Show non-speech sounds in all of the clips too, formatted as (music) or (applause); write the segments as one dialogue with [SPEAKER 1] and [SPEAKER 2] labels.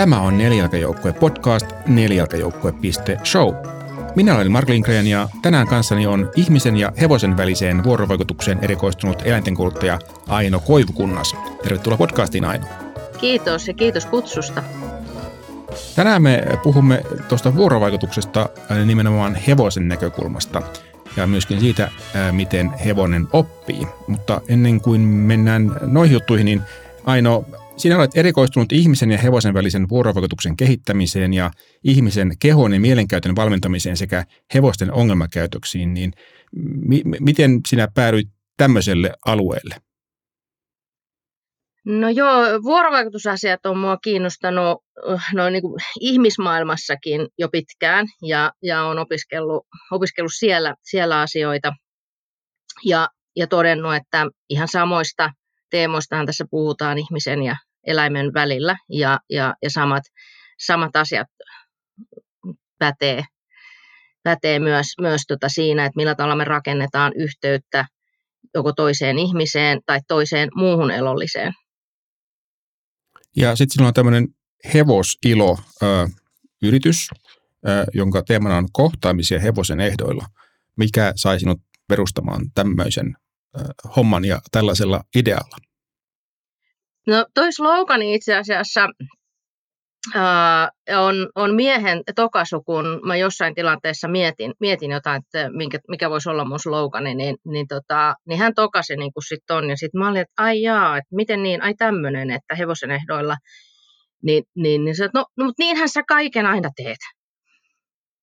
[SPEAKER 1] Tämä on Nelijalkajoukkue podcast nelijalkajoukkue.show. Minä olen Mark Lindgren ja tänään kanssani on ihmisen ja hevosen väliseen vuorovaikutukseen erikoistunut eläintenkuluttaja Aino Koivukunnas. Tervetuloa podcastiin Aino.
[SPEAKER 2] Kiitos ja kiitos kutsusta.
[SPEAKER 1] Tänään me puhumme tuosta vuorovaikutuksesta nimenomaan hevosen näkökulmasta ja myöskin siitä, miten hevonen oppii. Mutta ennen kuin mennään noihin juttuihin, niin Aino, sinä olet erikoistunut ihmisen ja hevosen välisen vuorovaikutuksen kehittämiseen ja ihmisen kehon ja mielenkäytön valmentamiseen sekä hevosten ongelmakäytöksiin, niin mi- miten sinä päädyit tämmöiselle alueelle?
[SPEAKER 2] No joo, vuorovaikutusasiat on mua kiinnostanut noin niin kuin ihmismaailmassakin jo pitkään ja, ja olen opiskellut, opiskellut siellä, siellä asioita ja, ja todennut, että ihan samoista teemoistahan tässä puhutaan ihmisen ja eläimen välillä ja, ja, ja samat, samat asiat pätee, pätee myös, myös tota siinä, että millä tavalla me rakennetaan yhteyttä joko toiseen ihmiseen tai toiseen muuhun elolliseen.
[SPEAKER 1] Ja sitten sinulla on tämmöinen hevosilo-yritys, jonka teemana on kohtaamisia hevosen ehdoilla. Mikä sai sinut perustamaan tämmöisen homman ja tällaisella idealla?
[SPEAKER 2] No toi slogani itse asiassa Uh, on, on miehen tokasu, kun mä jossain tilanteessa mietin, mietin jotain, että minkä, mikä voisi olla mun slogani, niin, niin, tota, niin hän tokasi niin kuin sit on. Ja sitten mä olin, että ai jaa, että miten niin, ai tämmöinen, että hevosen ehdoilla. Niin, niin, niin se, no, no mutta niinhän sä kaiken aina teet.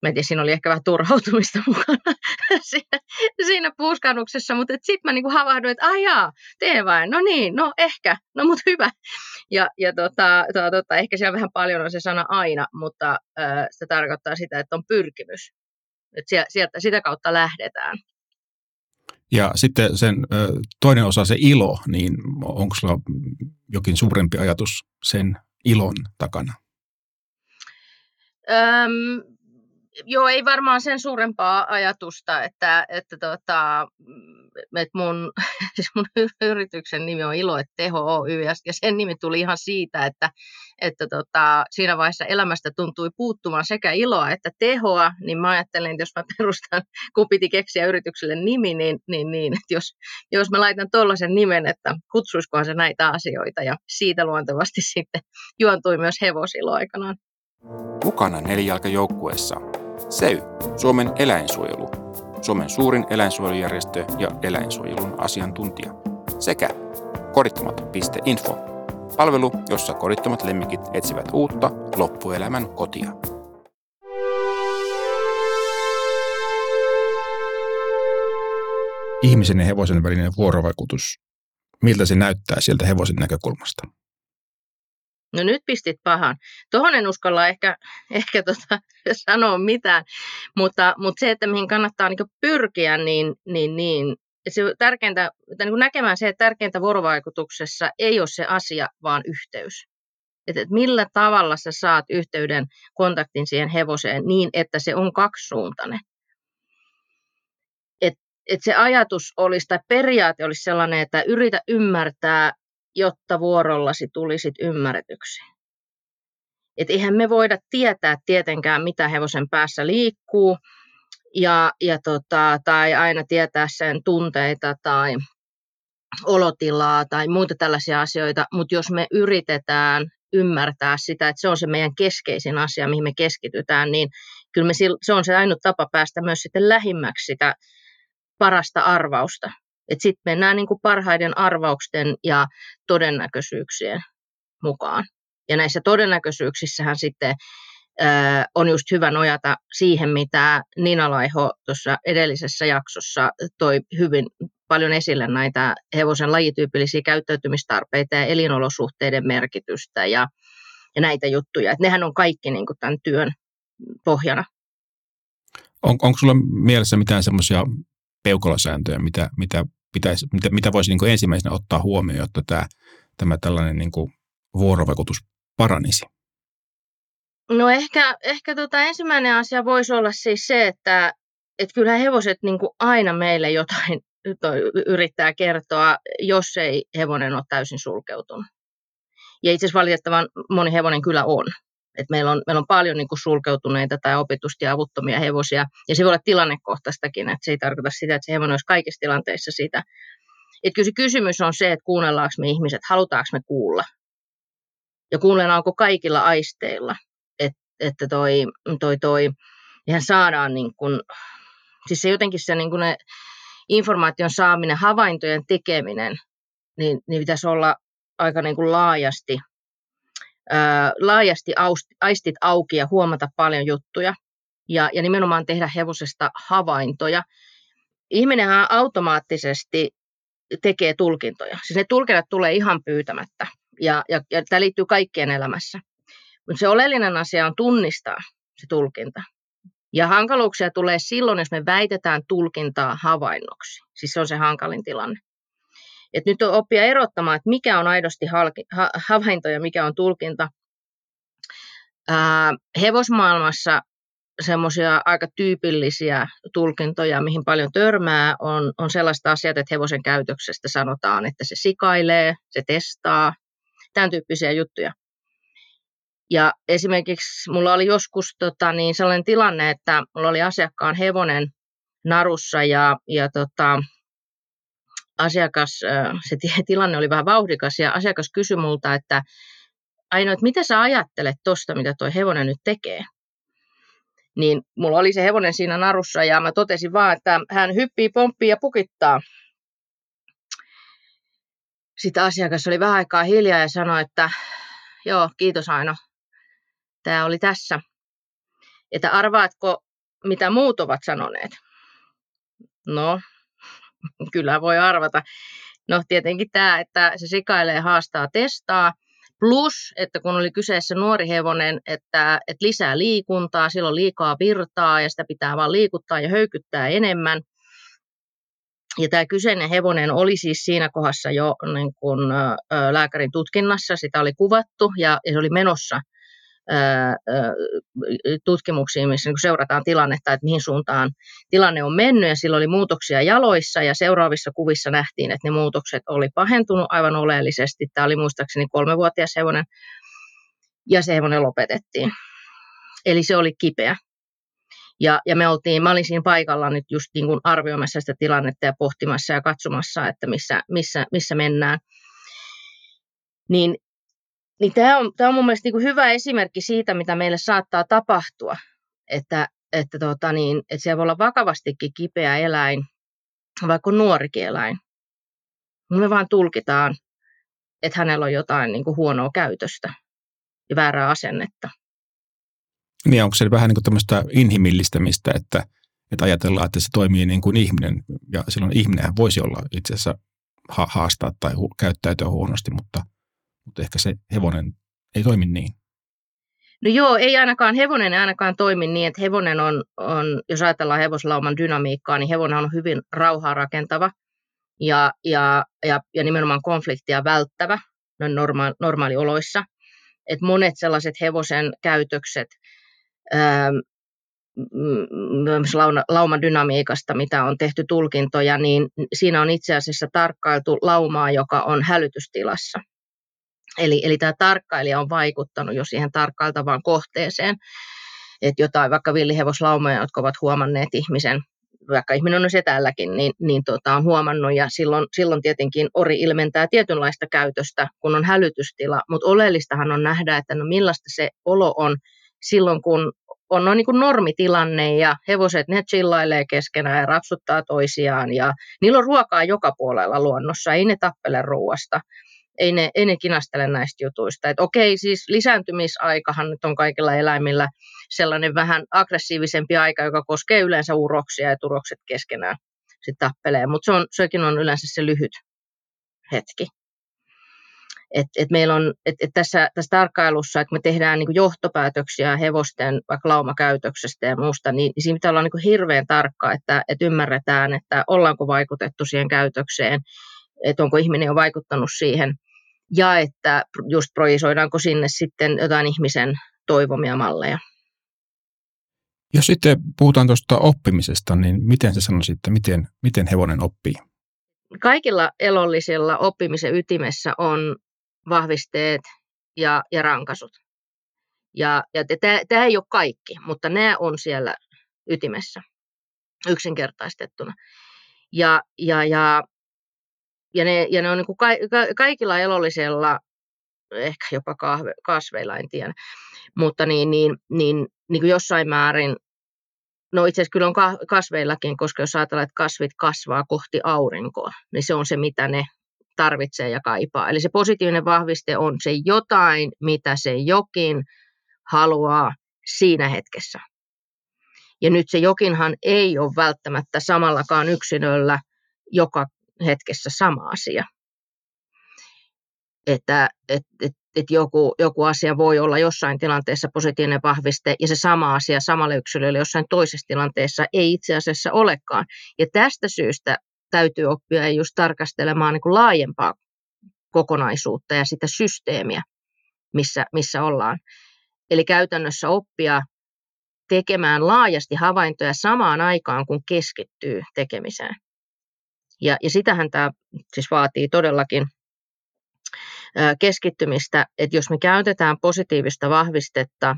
[SPEAKER 2] Mä en tiedä, siinä oli ehkä vähän turhautumista (laughs) mukana siinä, siinä puuskannuksessa, mutta sitten mä niinku havahduin, että ajaa, tee vain, no niin, no ehkä, no mutta hyvä. Ja, ja tota, tota, tota, ehkä siellä vähän paljon on se sana aina, mutta äh, se tarkoittaa sitä, että on pyrkimys. Että sieltä, sitä kautta lähdetään.
[SPEAKER 1] Ja sitten sen toinen osa, se ilo, niin onko sulla jokin suurempi ajatus sen ilon takana?
[SPEAKER 2] Öm, joo, ei varmaan sen suurempaa ajatusta, että, että, tota, että mun, (laughs) siis mun yrityksen nimi on Ilo et Teho Oy, ja sen nimi tuli ihan siitä, että, että tota, siinä vaiheessa elämästä tuntui puuttumaan sekä iloa että tehoa, niin mä ajattelin, että jos mä perustan, (laughs) kun piti keksiä yritykselle nimi, niin, niin, niin että jos, jos mä laitan tuollaisen nimen, että kutsuisikohan se näitä asioita, ja siitä luontevasti (laughs) sitten juontui myös hevosilo aikanaan.
[SPEAKER 1] Mukana nelijalkajoukkueessa SEY, Suomen eläinsuojelu, Suomen suurin eläinsuojelujärjestö ja eläinsuojelun asiantuntija, sekä korittomat.info, palvelu, jossa korittomat lemmikit etsivät uutta loppuelämän kotia. Ihmisen ja hevosen välinen vuorovaikutus, miltä se näyttää sieltä hevosen näkökulmasta?
[SPEAKER 2] No nyt pistit pahan. Tuohon en uskalla ehkä, ehkä tota, (laughs) sanoa mitään, mutta, mutta se, että mihin kannattaa niin pyrkiä, niin, niin, niin se tärkeintä, niin näkemään se, että tärkeintä vuorovaikutuksessa ei ole se asia, vaan yhteys. Että, että millä tavalla sä saat yhteyden, kontaktin siihen hevoseen niin, että se on kaksisuuntainen. Et, et se ajatus olisi, tai periaate olisi sellainen, että yritä ymmärtää jotta vuorollasi tulisit ymmärretyksi. Et eihän me voida tietää tietenkään, mitä hevosen päässä liikkuu, ja, ja tota, tai aina tietää sen tunteita tai olotilaa tai muita tällaisia asioita, mutta jos me yritetään ymmärtää sitä, että se on se meidän keskeisin asia, mihin me keskitytään, niin kyllä me, se on se ainut tapa päästä myös sitten lähimmäksi sitä parasta arvausta. Sitten mennään niin kuin parhaiden arvausten ja todennäköisyyksien mukaan. Ja näissä todennäköisyyksissähän sitten on just hyvä nojata siihen, mitä Nina Laiho tuossa edellisessä jaksossa toi hyvin paljon esille näitä hevosen lajityypillisiä käyttäytymistarpeita ja elinolosuhteiden merkitystä ja, ja näitä juttuja. Et nehän on kaikki niin kuin tämän työn pohjana.
[SPEAKER 1] On, onko sulla mielessä mitään semmoisia peukalosääntöjä, mitä, mitä pitäisi, mitä, mitä voisi niin kuin ensimmäisenä ottaa huomioon, jotta tämä, tämä tällainen niin kuin vuorovaikutus paranisi?
[SPEAKER 2] No ehkä, ehkä tota ensimmäinen asia voisi olla siis se, että et kyllä hevoset niin kuin aina meille jotain (laughs) yrittää kertoa, jos ei hevonen ole täysin sulkeutunut. Ja itse asiassa valitettavan moni hevonen kyllä on. Et meillä, on, meillä on paljon niin kuin sulkeutuneita tai opitusti avuttomia hevosia, ja se voi olla tilannekohtaistakin, että se ei tarkoita sitä, että se hevonen olisi kaikissa tilanteissa sitä. Et kyllä se kysymys on se, että kuunnellaanko me ihmiset, halutaanko me kuulla, ja kuunnellaanko kaikilla aisteilla, että, että toi, toi, toi, ihan saadaan niin kuin, siis se jotenkin se niin kuin ne informaation saaminen, havaintojen tekeminen, niin, niin pitäisi olla aika niin kuin laajasti, laajasti aistit auki ja huomata paljon juttuja ja, ja nimenomaan tehdä hevosesta havaintoja. Ihminenhän automaattisesti tekee tulkintoja. Siis ne tulkinnat tulee ihan pyytämättä ja, ja, ja tämä liittyy kaikkien elämässä. Mutta se oleellinen asia on tunnistaa se tulkinta. Ja hankaluuksia tulee silloin, jos me väitetään tulkintaa havainnoksi. Siis se on se hankalin tilanne. Et nyt on oppia erottamaan, että mikä on aidosti halki, ha, havainto ja mikä on tulkinta. Ää, hevosmaailmassa semmoisia aika tyypillisiä tulkintoja, mihin paljon törmää, on, on sellaista asiat, että hevosen käytöksestä sanotaan, että se sikailee, se testaa, tämän tyyppisiä juttuja. Ja esimerkiksi mulla oli joskus tota, niin sellainen tilanne, että mulla oli asiakkaan hevonen narussa ja, ja tota, asiakas, se (laughs) tilanne oli vähän vauhdikas ja asiakas kysyi multa, että Aino, että mitä sä ajattelet tuosta, mitä tuo hevonen nyt tekee? Niin mulla oli se hevonen siinä narussa ja mä totesin vaan, että hän hyppii, pomppii ja pukittaa. Sitten asiakas oli vähän aikaa hiljaa ja sanoi, että joo, kiitos Aino, tämä oli tässä. Että arvaatko, mitä muut ovat sanoneet? No, (laughs) kyllä voi arvata. No tietenkin tämä, että se sikailee, haastaa, testaa. Plus, että kun oli kyseessä nuori hevonen, että, että lisää liikuntaa, silloin liikaa virtaa ja sitä pitää vaan liikuttaa ja höykyttää enemmän. Ja tämä kyseinen hevonen oli siis siinä kohdassa jo niin kun, lääkärin tutkinnassa, sitä oli kuvattu ja, ja se oli menossa – tutkimuksiin, missä niin seurataan tilannetta, että mihin suuntaan tilanne on mennyt, ja silloin oli muutoksia jaloissa, ja seuraavissa kuvissa nähtiin, että ne muutokset oli pahentunut aivan oleellisesti. Tämä oli muistaakseni kolmevuotias hevonen, ja se hevonen lopetettiin. Eli se oli kipeä. Ja, ja me oltiin, mä olin siinä paikalla nyt just niin kuin arvioimassa sitä tilannetta ja pohtimassa ja katsomassa, että missä, missä, missä mennään. Niin niin tämä on, tämä on mun mielestä niin hyvä esimerkki siitä, mitä meille saattaa tapahtua, että, että, tota niin, että siellä voi olla vakavastikin kipeä eläin, vaikka nuorikin eläin. Me vaan tulkitaan, että hänellä on jotain niin kuin huonoa käytöstä ja väärää asennetta.
[SPEAKER 1] Niin, onko se vähän niin kuin tämmöistä inhimillistämistä, että, että ajatellaan, että se toimii niin kuin ihminen, ja silloin ihminen voisi olla itse asiassa haastaa tai hu- käyttäytyä huonosti, mutta – mutta ehkä se hevonen ei toimi niin.
[SPEAKER 2] No joo, ei ainakaan hevonen ei ainakaan toimi niin, että hevonen on, on, jos ajatellaan hevoslauman dynamiikkaa, niin hevonen on hyvin rauhaa rakentava ja, ja, ja, ja nimenomaan konfliktia välttävä normaali, normaalioloissa. Et monet sellaiset hevosen käytökset, ää, lauma, lauman dynamiikasta, mitä on tehty tulkintoja, niin siinä on itse asiassa tarkkailtu laumaa, joka on hälytystilassa. Eli, eli tämä tarkkailija on vaikuttanut jo siihen tarkkailtavaan kohteeseen, että jotain vaikka villihevoslaumoja, jotka ovat huomanneet ihmisen, vaikka ihminen on etälläkin, niin, niin tota, on huomannut. Ja silloin, silloin tietenkin ori ilmentää tietynlaista käytöstä, kun on hälytystila, mutta oleellistahan on nähdä, että no millaista se olo on silloin, kun on noin niin kuin normitilanne ja hevoset ne chillailee keskenään ja rapsuttaa toisiaan. Ja niillä on ruokaa joka puolella luonnossa, ei ne tappele ruoasta ei ne, ei ne kinastele näistä jutuista. Et okei, siis lisääntymisaikahan nyt on kaikilla eläimillä sellainen vähän aggressiivisempi aika, joka koskee yleensä uroksia ja turokset keskenään sitten tappelee, mutta se on, sekin on yleensä se lyhyt hetki. Et, et meillä on et, et tässä, tässä tarkkailussa, että me tehdään niin johtopäätöksiä hevosten vaikka laumakäytöksestä ja muusta, niin, niin siinä pitää olla niin hirveän tarkka, että, että ymmärretään, että ollaanko vaikutettu siihen käytökseen, että onko ihminen jo vaikuttanut siihen – ja että just projisoidaanko sinne sitten jotain ihmisen toivomia malleja.
[SPEAKER 1] Jos sitten puhutaan tuosta oppimisesta, niin miten se sanoisit, että miten, miten hevonen oppii?
[SPEAKER 2] Kaikilla elollisilla oppimisen ytimessä on vahvisteet ja, ja rankasut. Ja, ja tämä ei ole kaikki, mutta nämä on siellä ytimessä yksinkertaistettuna. Ja, ja, ja, ja, ne, ja ne on niin kuin ka, ka, kaikilla elollisella, ehkä jopa kahve, kasveilla, en tiedä, mutta niin, niin, niin, niin kuin jossain määrin No itse asiassa kyllä on kasveillakin, koska jos ajatellaan, että kasvit kasvaa kohti aurinkoa, niin se on se, mitä ne tarvitsee ja kaipaa. Eli se positiivinen vahviste on se jotain, mitä se jokin haluaa siinä hetkessä. Ja nyt se jokinhan ei ole välttämättä samallakaan yksilöllä joka hetkessä sama asia. Että et, et, et joku, joku asia voi olla jossain tilanteessa positiivinen vahviste ja se sama asia samalle yksilölle jossain toisessa tilanteessa ei itse asiassa olekaan. Ja tästä syystä täytyy oppia just tarkastelemaan niin kuin laajempaa kokonaisuutta ja sitä systeemiä, missä, missä ollaan. Eli käytännössä oppia tekemään laajasti havaintoja samaan aikaan, kun keskittyy tekemiseen. Ja, ja sitähän tämä siis vaatii todellakin keskittymistä, että jos me käytetään positiivista vahvistetta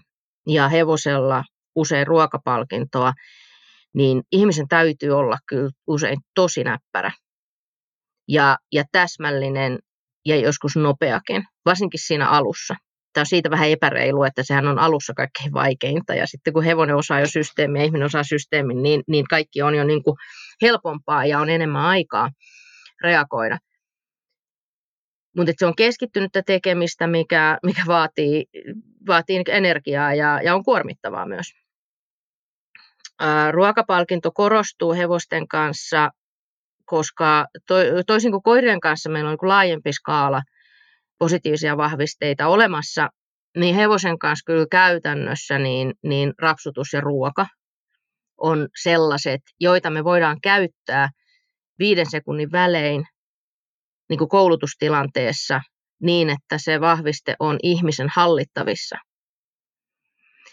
[SPEAKER 2] ja hevosella usein ruokapalkintoa, niin ihmisen täytyy olla kyllä usein tosi näppärä ja, ja täsmällinen ja joskus nopeakin, varsinkin siinä alussa. Tämä on siitä vähän epäreilu, että sehän on alussa kaikkein vaikeinta ja sitten kun hevonen osaa jo systeemiä ja ihminen osaa systeemin, niin, niin kaikki on jo niin kuin helpompaa ja on enemmän aikaa reagoida. Mutta se on keskittynyttä tekemistä, mikä, mikä vaatii, vaatii niinku energiaa ja, ja on kuormittavaa myös. Ruokapalkinto korostuu hevosten kanssa, koska to, toisin kuin koirien kanssa meillä on niin laajempi skaala positiivisia vahvisteita olemassa, niin hevosen kanssa kyllä käytännössä niin, niin rapsutus ja ruoka on sellaiset, joita me voidaan käyttää viiden sekunnin välein niin kuin koulutustilanteessa niin, että se vahviste on ihmisen hallittavissa.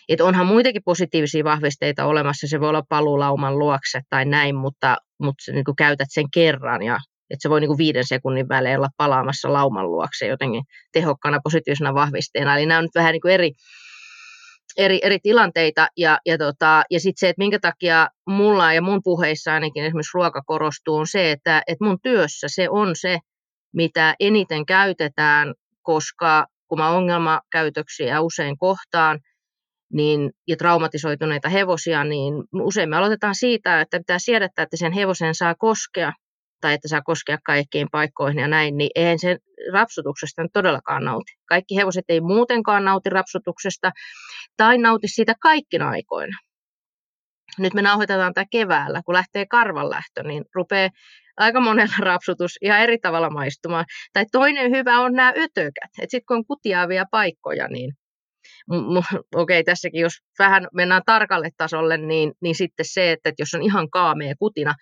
[SPEAKER 2] Et onhan muitakin positiivisia vahvisteita olemassa, se voi olla paluulauman luokse tai näin, mutta, mutta sä niin kuin käytät sen kerran ja että se voi niin kuin viiden sekunnin välein olla palaamassa lauman luokse jotenkin tehokkaana positiivisena vahvisteena. Eli nämä on nyt vähän niin kuin eri, eri, eri tilanteita. Ja, ja, tota, ja sitten se, että minkä takia mulla ja mun puheissa ainakin esimerkiksi ruoka korostuu, on se, että, että mun työssä se on se, mitä eniten käytetään, koska kun mä ongelmakäytöksiä usein kohtaan, niin, ja traumatisoituneita hevosia, niin usein me aloitetaan siitä, että pitää siedättää, että sen hevosen saa koskea, tai että saa koskea kaikkiin paikkoihin ja näin, niin eihän se rapsutuksesta todellakaan nauti. Kaikki hevoset ei muutenkaan nauti rapsutuksesta, tai nauti siitä kaikkina aikoina. Nyt me nauhoitetaan tämä keväällä, kun lähtee karvanlähtö, niin rupeaa aika monella (laughs) rapsutus ihan eri tavalla maistumaan. Tai toinen hyvä on nämä ötökät. Sitten kun on kutiaavia paikkoja, niin okei, okay, tässäkin jos vähän mennään tarkalle tasolle, niin, niin sitten se, että jos on ihan kaamea kutina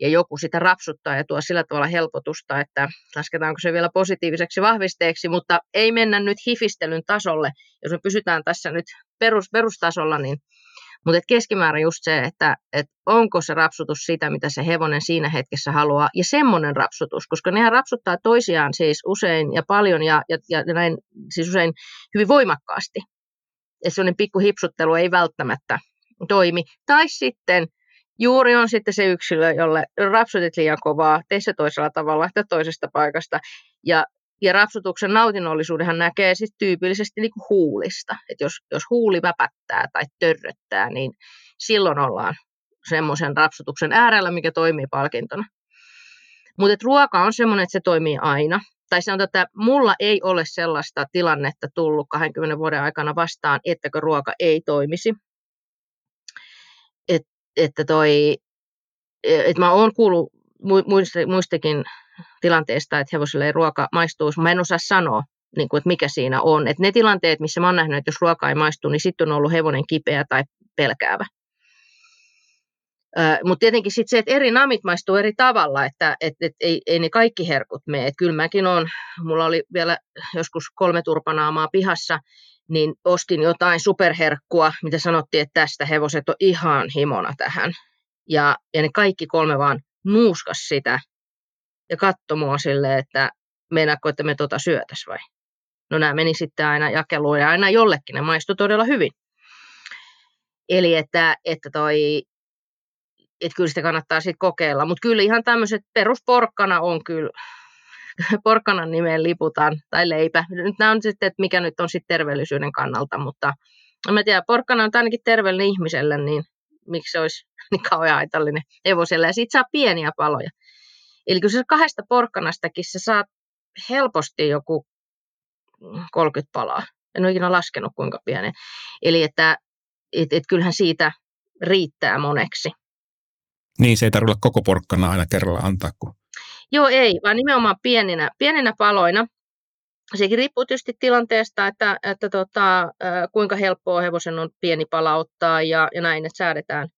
[SPEAKER 2] ja joku sitä rapsuttaa ja tuo sillä tavalla helpotusta, että lasketaanko se vielä positiiviseksi vahvisteeksi, mutta ei mennä nyt hifistelyn tasolle. Jos me pysytään tässä nyt perus, perustasolla, niin mutta keskimäärin just se, että et onko se rapsutus sitä, mitä se hevonen siinä hetkessä haluaa, ja semmoinen rapsutus, koska nehän rapsuttaa toisiaan siis usein ja paljon ja, ja, ja näin siis usein hyvin voimakkaasti. Että sellainen pikku hipsuttelu ei välttämättä toimi. Tai sitten juuri on sitten se yksilö, jolle rapsutit liian kovaa, tee se toisella tavalla, lähteä toisesta paikasta. Ja ja rapsutuksen nautinnollisuudenhan näkee sit tyypillisesti niin kuin huulista. Et jos, jos huuli väpättää tai törröttää, niin silloin ollaan semmoisen rapsutuksen äärellä, mikä toimii palkintona. Mutta ruoka on semmoinen, että se toimii aina. Tai sanotaan, että mulla ei ole sellaista tilannetta tullut 20 vuoden aikana vastaan, ettäkö ruoka ei toimisi. Et, että toi, et mä oon kuullut muistakin tilanteesta, että hevoselle ei ruoka maistuu. Mä en osaa sanoa, niin kuin, että mikä siinä on. Et ne tilanteet, missä mä oon nähnyt, että jos ruoka ei maistu, niin sitten on ollut hevonen kipeä tai pelkäävä. Mutta tietenkin sitten se, että eri namit maistuu eri tavalla, että et, et, ei, ei ne kaikki herkut mene. Kyllä mäkin on, mulla oli vielä joskus kolme turpanaamaa pihassa, niin ostin jotain superherkkua, mitä sanottiin, että tästä hevoset on ihan himona tähän. Ja, ja ne kaikki kolme vaan nuuskas sitä ja katsoi mua silleen, että meinaatko, että me tota syötäs vai? No nämä meni sitten aina jakeluun ja aina jollekin ne maistui todella hyvin. Eli että, että toi, että kyllä sitä kannattaa sitten kokeilla. Mutta kyllä ihan tämmöiset perusporkkana on kyllä, (laughs) porkkanan nimeen liputaan, tai leipä. Nyt nämä on sitten, että mikä nyt on sitten terveellisyyden kannalta, mutta mä tiedän, porkkana on ainakin terveellinen ihmiselle, niin miksi se olisi (laughs) niin kauhean haitallinen hevoselle. Ja siitä saa pieniä paloja. Eli kyllä se kahdesta porkkanastakin sä saat helposti joku 30 palaa. En ole ikinä laskenut kuinka pienen. Eli että et, et kyllähän siitä riittää moneksi.
[SPEAKER 1] Niin, se ei tarvitse koko porkkana aina kerralla antaa. Kun...
[SPEAKER 2] Joo, ei, vaan nimenomaan pieninä, pieninä paloina. Sekin riippuu tietysti tilanteesta, että, että tota, kuinka helppoa hevosen on pieni pala ottaa ja, ja näin, että säädetään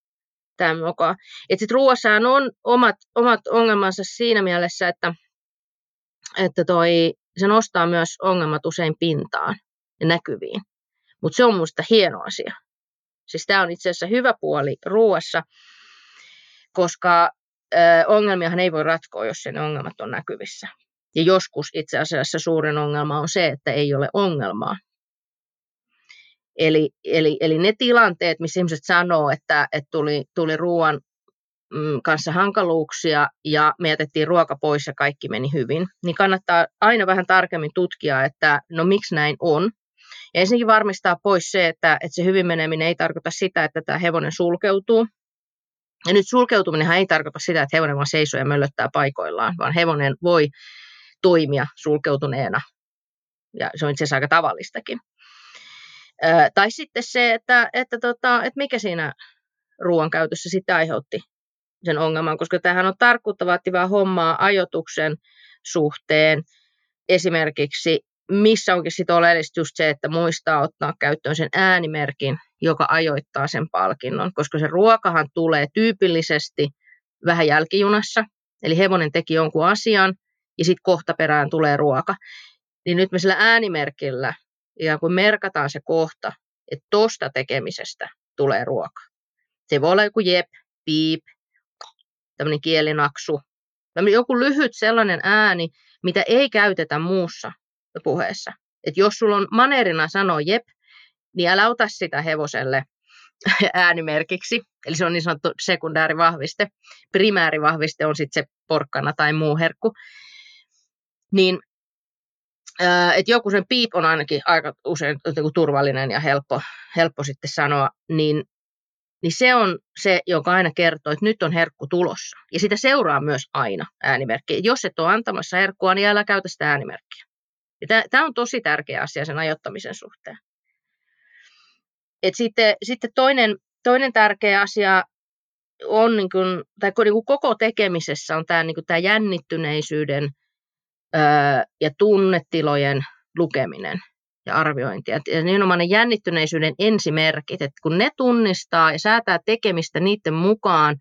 [SPEAKER 2] tämän mukaan. Että sitten ruoassahan on omat, omat ongelmansa siinä mielessä, että, että toi, se nostaa myös ongelmat usein pintaan ja näkyviin. Mutta se on minusta hieno asia. Siis tämä on itse asiassa hyvä puoli ruoassa, koska ö, ongelmiahan ei voi ratkoa, jos sen ongelmat on näkyvissä. Ja joskus itse asiassa suurin ongelma on se, että ei ole ongelmaa. Eli, eli, eli ne tilanteet, missä ihmiset sanoo, että, että tuli, tuli ruoan mm, kanssa hankaluuksia ja me jätettiin ruoka pois ja kaikki meni hyvin, niin kannattaa aina vähän tarkemmin tutkia, että no miksi näin on. Ja ensinnäkin varmistaa pois se, että, että se hyvin meneminen ei tarkoita sitä, että tämä hevonen sulkeutuu. Ja nyt sulkeutuminen ei tarkoita sitä, että hevonen vaan seisoo ja möllöttää paikoillaan, vaan hevonen voi toimia sulkeutuneena. Ja se on itse asiassa aika tavallistakin. Ää, tai sitten se, että, että, tota, että mikä siinä ruoan käytössä sitten aiheutti sen ongelman, koska tähän on tarkkuutta vaativaa hommaa ajotuksen suhteen. Esimerkiksi missä onkin sitten oleellista just se, että muistaa ottaa käyttöön sen äänimerkin, joka ajoittaa sen palkinnon, koska se ruokahan tulee tyypillisesti vähän jälkijunassa, eli hevonen teki jonkun asian, ja sitten kohta perään tulee ruoka. Niin nyt me sillä äänimerkillä ja kun merkataan se kohta, että tosta tekemisestä tulee ruoka. Se voi olla joku jep, piip, tämmöinen kielinaksu, tämmöinen joku lyhyt sellainen ääni, mitä ei käytetä muussa puheessa. Et jos sulla on maneerina sanoa jep, niin älä ota sitä hevoselle (laughs) äänimerkiksi, eli se on niin sanottu sekundäärivahviste. Primäärivahviste on sitten se porkkana tai muu herkku. Niin että joku sen piip on ainakin aika usein turvallinen ja helppo, helppo sitten sanoa, niin, niin se on se, joka aina kertoo, että nyt on herkku tulossa. Ja sitä seuraa myös aina äänimerkki. Jos et ole antamassa herkkua, niin älä käytä sitä äänimerkkiä. Tämä on tosi tärkeä asia sen ajottamisen suhteen. Et sitten, sitten toinen, toinen tärkeä asia on, niin kuin, tai niin kuin koko tekemisessä on tämä, niin kuin tämä jännittyneisyyden öö, ja tunnetilojen lukeminen ja arviointi. Ja nimenomaan ne jännittyneisyyden ensimerkit, että kun ne tunnistaa ja säätää tekemistä niiden mukaan,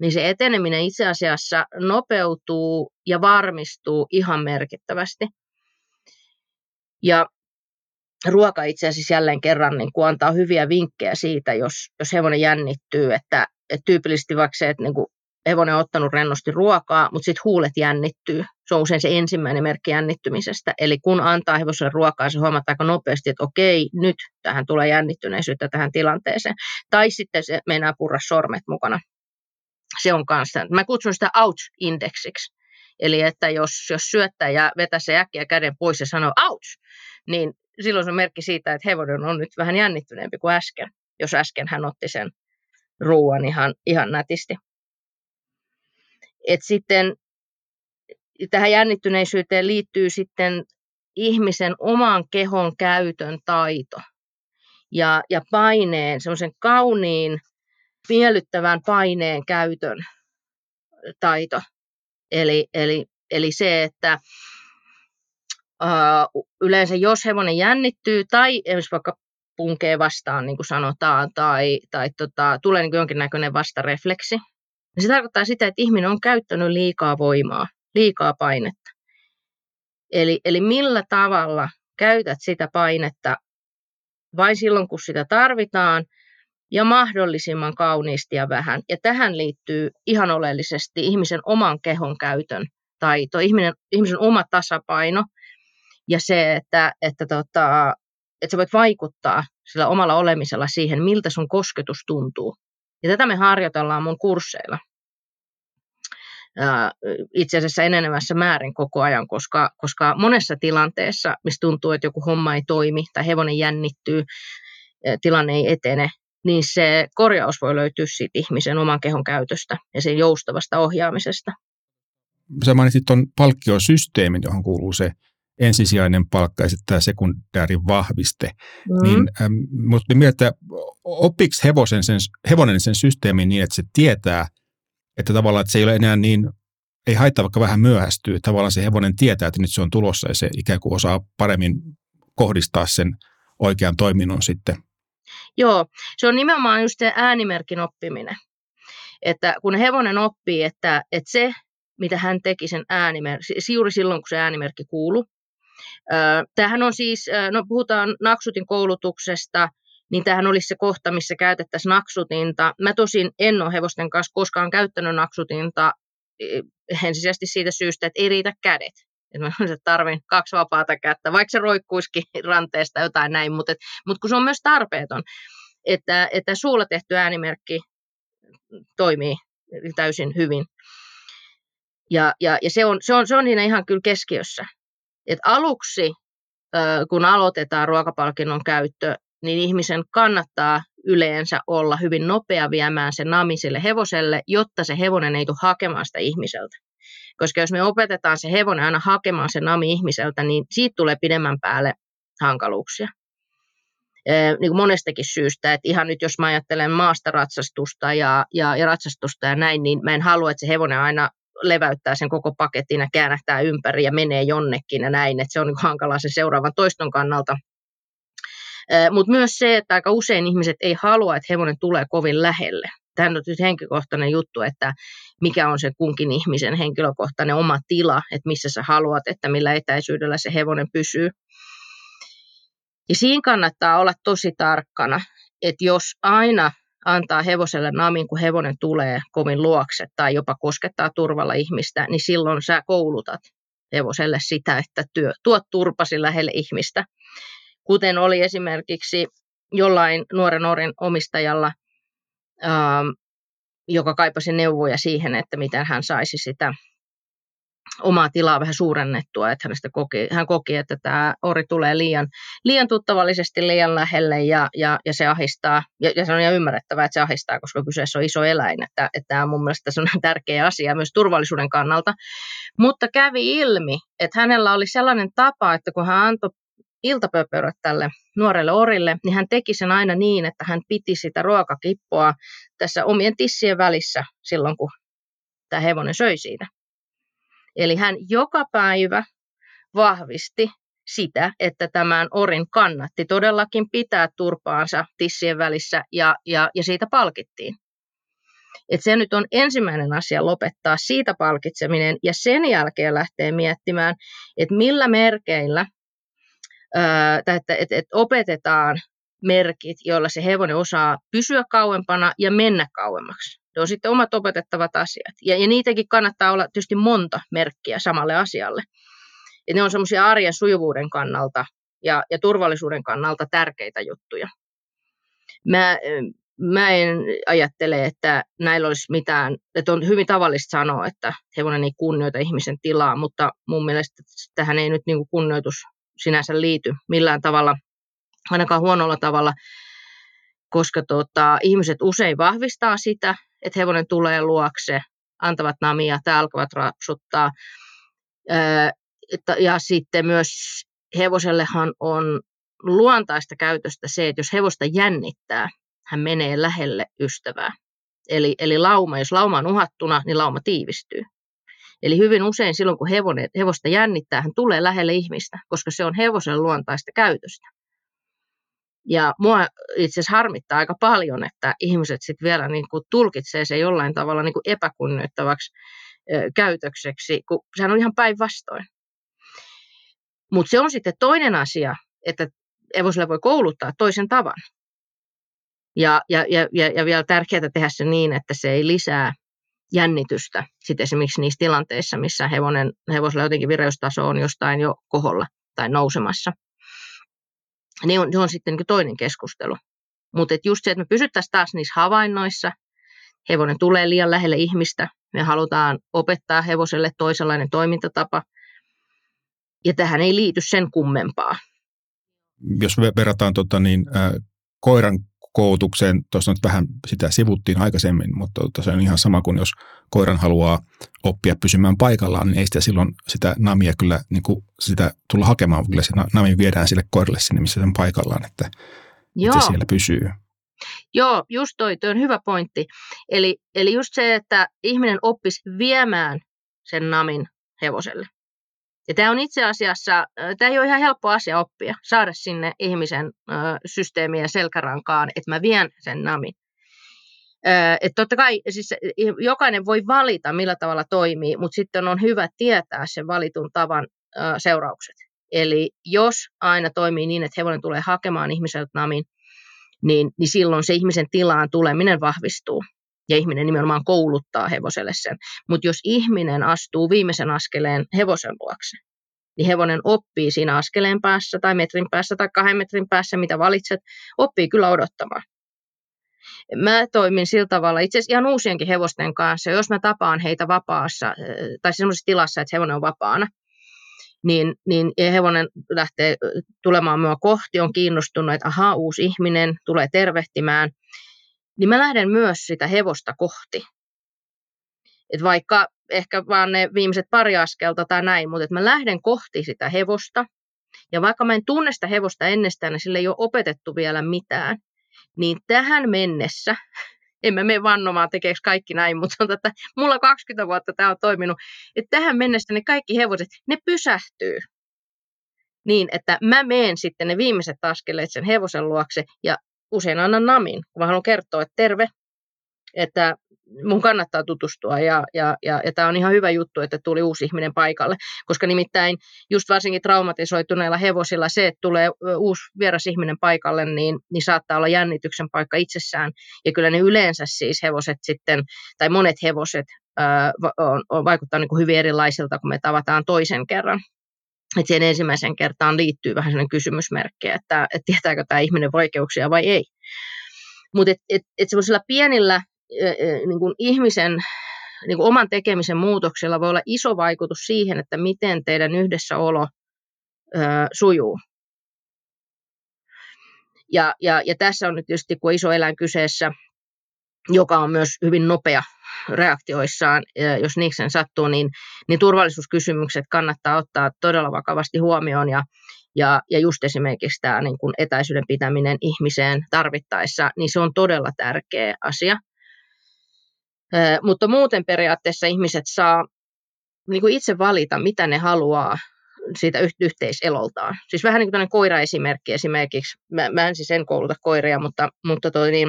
[SPEAKER 2] niin se eteneminen itse asiassa nopeutuu ja varmistuu ihan merkittävästi. Ja ruoka itse asiassa jälleen kerran niin kuin antaa hyviä vinkkejä siitä, jos, jos hevonen jännittyy, että, että tyypillisesti vaikka se, että niin kuin hevonen on ottanut rennosti ruokaa, mutta sitten huulet jännittyy. Se on usein se ensimmäinen merkki jännittymisestä. Eli kun antaa hevoselle ruokaa, se huomataan aika nopeasti, että okei, nyt tähän tulee jännittyneisyyttä tähän tilanteeseen. Tai sitten se meinaa purra sormet mukana. Se on kanssa. Mä kutsun sitä ouch-indeksiksi. Eli että jos, jos syöttäjä vetää se äkkiä käden pois ja sanoo ouch, niin silloin se on merkki siitä, että hevonen on nyt vähän jännittyneempi kuin äsken, jos äsken hän otti sen ruoan ihan, ihan nätisti. Et sitten tähän jännittyneisyyteen liittyy sitten ihmisen oman kehon käytön taito ja, ja paineen, semmoisen kauniin, miellyttävän paineen käytön taito. Eli, eli, eli se, että yleensä jos hevonen jännittyy tai esimerkiksi vaikka punkee vastaan, niin kuin sanotaan, tai, tai tota, tulee niin jonkinnäköinen vastarefleksi, niin se tarkoittaa sitä, että ihminen on käyttänyt liikaa voimaa, liikaa painetta. Eli, eli millä tavalla käytät sitä painetta vain silloin, kun sitä tarvitaan, ja mahdollisimman kauniisti ja vähän. Ja tähän liittyy ihan oleellisesti ihmisen oman kehon käytön taito, ihminen, ihmisen oma tasapaino ja se, että, että, tota, että sä voit vaikuttaa sillä omalla olemisella siihen, miltä sun kosketus tuntuu. Ja tätä me harjoitellaan mun kursseilla itse asiassa enenevässä määrin koko ajan, koska, koska monessa tilanteessa, missä tuntuu, että joku homma ei toimi tai hevonen jännittyy, tilanne ei etene, niin se korjaus voi löytyä siitä ihmisen oman kehon käytöstä ja sen joustavasta ohjaamisesta.
[SPEAKER 1] Sä mainitsit tuon palkkiosysteemin, johon kuuluu se ensisijainen palkka ja sitten tämä sekundäärin vahviste. Mm. Niin, ähm, mutta mieltä, oppiiko hevosen sen, hevonen sen systeemin niin, että se tietää, että tavallaan että se ei ole enää niin, ei haittaa vaikka vähän myöhästyy. Tavallaan se hevonen tietää, että nyt se on tulossa ja se ikään kuin osaa paremmin kohdistaa sen oikean toiminnon sitten.
[SPEAKER 2] Joo, se on nimenomaan just se äänimerkin oppiminen. Että kun hevonen oppii, että, että se, mitä hän teki sen äänimerkki, juuri silloin kun se äänimerkki kuuluu. Tämähän on siis, no puhutaan Naksutin koulutuksesta, niin tämähän olisi se kohta, missä käytettäisiin naksutinta. Mä tosin en ole hevosten kanssa koskaan käyttänyt naksutinta ensisijaisesti siitä syystä, että ei riitä kädet. Että mä tarvin kaksi vapaata kättä, vaikka se roikkuisikin ranteesta jotain näin, mutta, mutta kun se on myös tarpeeton, että, että suulla tehty äänimerkki toimii täysin hyvin. Ja, ja, ja se, on, se, on, se on siinä ihan kyllä keskiössä. Et aluksi, kun aloitetaan ruokapalkinnon käyttö, niin ihmisen kannattaa yleensä olla hyvin nopea viemään se namiselle hevoselle, jotta se hevonen ei tule hakemaan sitä ihmiseltä. Koska jos me opetetaan se hevonen aina hakemaan se nami ihmiseltä, niin siitä tulee pidemmän päälle hankaluuksia. Niin kuin monestakin syystä, että ihan nyt jos mä ajattelen maastaratsastusta ja, ja, ja ratsastusta ja näin, niin mä en halua, että se hevonen aina leväyttää sen koko paketin ja käännähtää ympäri ja menee jonnekin ja näin, että se on niin hankalaa sen seuraavan toiston kannalta. Mutta myös se, että aika usein ihmiset ei halua, että hevonen tulee kovin lähelle. Tämä on nyt henkilökohtainen juttu, että mikä on se kunkin ihmisen henkilökohtainen oma tila, että missä sä haluat, että millä etäisyydellä se hevonen pysyy. Ja siinä kannattaa olla tosi tarkkana, että jos aina antaa hevoselle namin, kun hevonen tulee kovin luokse tai jopa koskettaa turvalla ihmistä, niin silloin sä koulutat hevoselle sitä, että työ, tuot turpasi lähelle ihmistä. Kuten oli esimerkiksi jollain nuoren orin omistajalla, ähm, joka kaipasi neuvoja siihen, että miten hän saisi sitä omaa tilaa vähän suurennettua, että hänestä koki, hän koki, että tämä ori tulee liian, liian tuttavallisesti liian lähelle ja, ja, ja se ahistaa, ja, ja se on ihan ymmärrettävää, että se ahistaa, koska kyseessä on iso eläin, että, että tämä on mun mielestä on (laughs) tärkeä asia myös turvallisuuden kannalta, mutta kävi ilmi, että hänellä oli sellainen tapa, että kun hän antoi iltapöpöröt tälle nuorelle orille, niin hän teki sen aina niin, että hän piti sitä ruokakippoa tässä omien tissien välissä silloin, kun tämä hevonen söi siitä. Eli hän joka päivä vahvisti sitä, että tämän orin kannatti todellakin pitää turpaansa tissien välissä ja, ja, ja siitä palkittiin. Et se nyt on ensimmäinen asia lopettaa siitä palkitseminen ja sen jälkeen lähtee miettimään, että millä merkeillä, että, että, että, että opetetaan merkit, joilla se hevonen osaa pysyä kauempana ja mennä kauemmaksi. Ne on sitten omat opetettavat asiat. Ja, ja niitäkin kannattaa olla tietysti monta merkkiä samalle asialle. Ja ne on semmoisia arjen sujuvuuden kannalta ja, ja turvallisuuden kannalta tärkeitä juttuja. Mä, mä en ajattele, että näillä olisi mitään, että on hyvin tavallista sanoa, että hevonen ei kunnioita ihmisen tilaa, mutta mun mielestä tähän ei nyt niin kunnioitus sinänsä liity millään tavalla, ainakaan huonolla tavalla, koska tota, ihmiset usein vahvistaa sitä, että hevonen tulee luokse, antavat namia tai alkavat rapsuttaa. Ja sitten myös hevosellehan on luontaista käytöstä se, että jos hevosta jännittää, hän menee lähelle ystävää. Eli, eli lauma, jos lauma on uhattuna, niin lauma tiivistyy. Eli hyvin usein silloin, kun hevonen, hevosta jännittää, hän tulee lähelle ihmistä, koska se on hevosen luontaista käytöstä. Ja mua itse asiassa harmittaa aika paljon, että ihmiset sitten vielä niin kuin tulkitsee se jollain tavalla niin kuin epäkunnioittavaksi käytökseksi, kun sehän on ihan päinvastoin. Mutta se on sitten toinen asia, että evosille voi kouluttaa toisen tavan. Ja, ja, ja, ja vielä tärkeää tehdä se niin, että se ei lisää jännitystä sitten esimerkiksi niissä tilanteissa, missä hevonen, hevosella jotenkin vireystaso on jostain jo koholla tai nousemassa. Niin on, se on sitten niin toinen keskustelu. Mutta just se, että me pysyttäisiin taas niissä havainnoissa, hevonen tulee liian lähelle ihmistä, me halutaan opettaa hevoselle toisenlainen toimintatapa, ja tähän ei liity sen kummempaa.
[SPEAKER 1] Jos verrataan tota, niin, äh, koiran koulutukseen, tuossa nyt vähän sitä sivuttiin aikaisemmin, mutta tota, se on ihan sama kuin jos koiran haluaa oppia pysymään paikallaan, niin ei sitä silloin sitä namia kyllä niin kuin sitä tulla hakemaan, kyllä se nami viedään sille koiralle sinne, missä sen paikallaan, että, Joo. että se siellä pysyy.
[SPEAKER 2] Joo, just toi, toi on hyvä pointti. Eli, eli just se, että ihminen oppisi viemään sen namin hevoselle. Ja tämä on itse asiassa, tämä ei ole ihan helppo asia oppia, saada sinne ihmisen systeemiä selkärankaan, että mä vien sen namin. Että totta kai siis jokainen voi valita, millä tavalla toimii, mutta sitten on hyvä tietää sen valitun tavan seuraukset. Eli jos aina toimii niin, että hevonen tulee hakemaan ihmiseltä namin, niin, niin silloin se ihmisen tilaan tuleminen vahvistuu ja ihminen nimenomaan kouluttaa hevoselle sen. Mutta jos ihminen astuu viimeisen askeleen hevosen luokse, niin hevonen oppii siinä askeleen päässä tai metrin päässä tai kahden metrin päässä, mitä valitset, oppii kyllä odottamaan. Mä toimin sillä tavalla itse asiassa ihan uusienkin hevosten kanssa, jos mä tapaan heitä vapaassa tai sellaisessa tilassa, että hevonen on vapaana, niin, niin hevonen lähtee tulemaan mua kohti, on kiinnostunut, että ahaa, uusi ihminen tulee tervehtimään, niin mä lähden myös sitä hevosta kohti. Et vaikka ehkä vaan ne viimeiset pari askelta tai näin, mutta että mä lähden kohti sitä hevosta, ja vaikka mä en tunne sitä hevosta ennestään, niin sille ei ole opetettu vielä mitään, niin tähän mennessä, (laughs) en mä mene vannomaan tekeekö kaikki näin, mutta on että mulla 20 vuotta tämä on toiminut, että tähän mennessä ne kaikki hevoset, ne pysähtyy niin, että mä meen sitten ne viimeiset askeleet sen hevosen luokse ja usein annan namin, kun mä haluan kertoa, että terve, että mun kannattaa tutustua ja, ja, ja, ja tämä on ihan hyvä juttu, että tuli uusi ihminen paikalle, koska nimittäin just varsinkin traumatisoituneilla hevosilla se, että tulee uusi vieras ihminen paikalle, niin, niin saattaa olla jännityksen paikka itsessään ja kyllä ne yleensä siis hevoset sitten, tai monet hevoset ää, vaikuttaa niin kuin hyvin erilaisilta, kun me tavataan toisen kerran. Et siihen ensimmäisen kertaan liittyy vähän sellainen kysymysmerkki, että, että tietääkö tämä ihminen vaikeuksia vai ei. Mutta et, et, et sellaisilla pienillä niin kuin ihmisen niin kuin oman tekemisen muutoksella voi olla iso vaikutus siihen, että miten teidän yhdessäolo ö, sujuu. Ja, ja, ja tässä on nyt tietysti, kun iso eläin kyseessä, joka on myös hyvin nopea reaktioissaan, jos niiksen sattuu, niin, niin turvallisuuskysymykset kannattaa ottaa todella vakavasti huomioon ja, ja, ja just esimerkiksi tämä niin kuin etäisyyden pitäminen ihmiseen tarvittaessa, niin se on todella tärkeä asia. Mutta muuten periaatteessa ihmiset saa niin kuin itse valita, mitä ne haluaa siitä yhteiseloltaan. Siis vähän niin kuin koira-esimerkki esimerkiksi. Mä, mä en siis en kouluta koiria, mutta, mutta toi niin,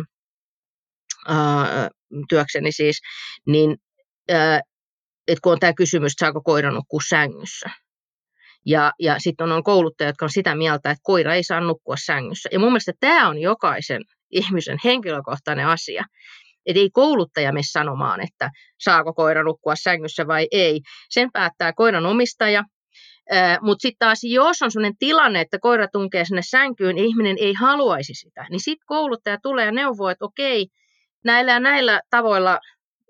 [SPEAKER 2] ää, työkseni siis, niin ää, että kun on tämä kysymys, että saako koira nukkua sängyssä. Ja, ja sitten on, kouluttajat, jotka on sitä mieltä, että koira ei saa nukkua sängyssä. Ja mun mielestä tämä on jokaisen (laughs) ihmisen henkilökohtainen asia. Että ei kouluttaja mene sanomaan, että saako koira nukkua sängyssä vai ei. Sen päättää koiran omistaja. Mutta sitten taas, jos on sellainen tilanne, että koira tunkee sinne sänkyyn, ihminen ei haluaisi sitä, niin sitten kouluttaja tulee ja neuvoo, että okei, näillä ja näillä tavoilla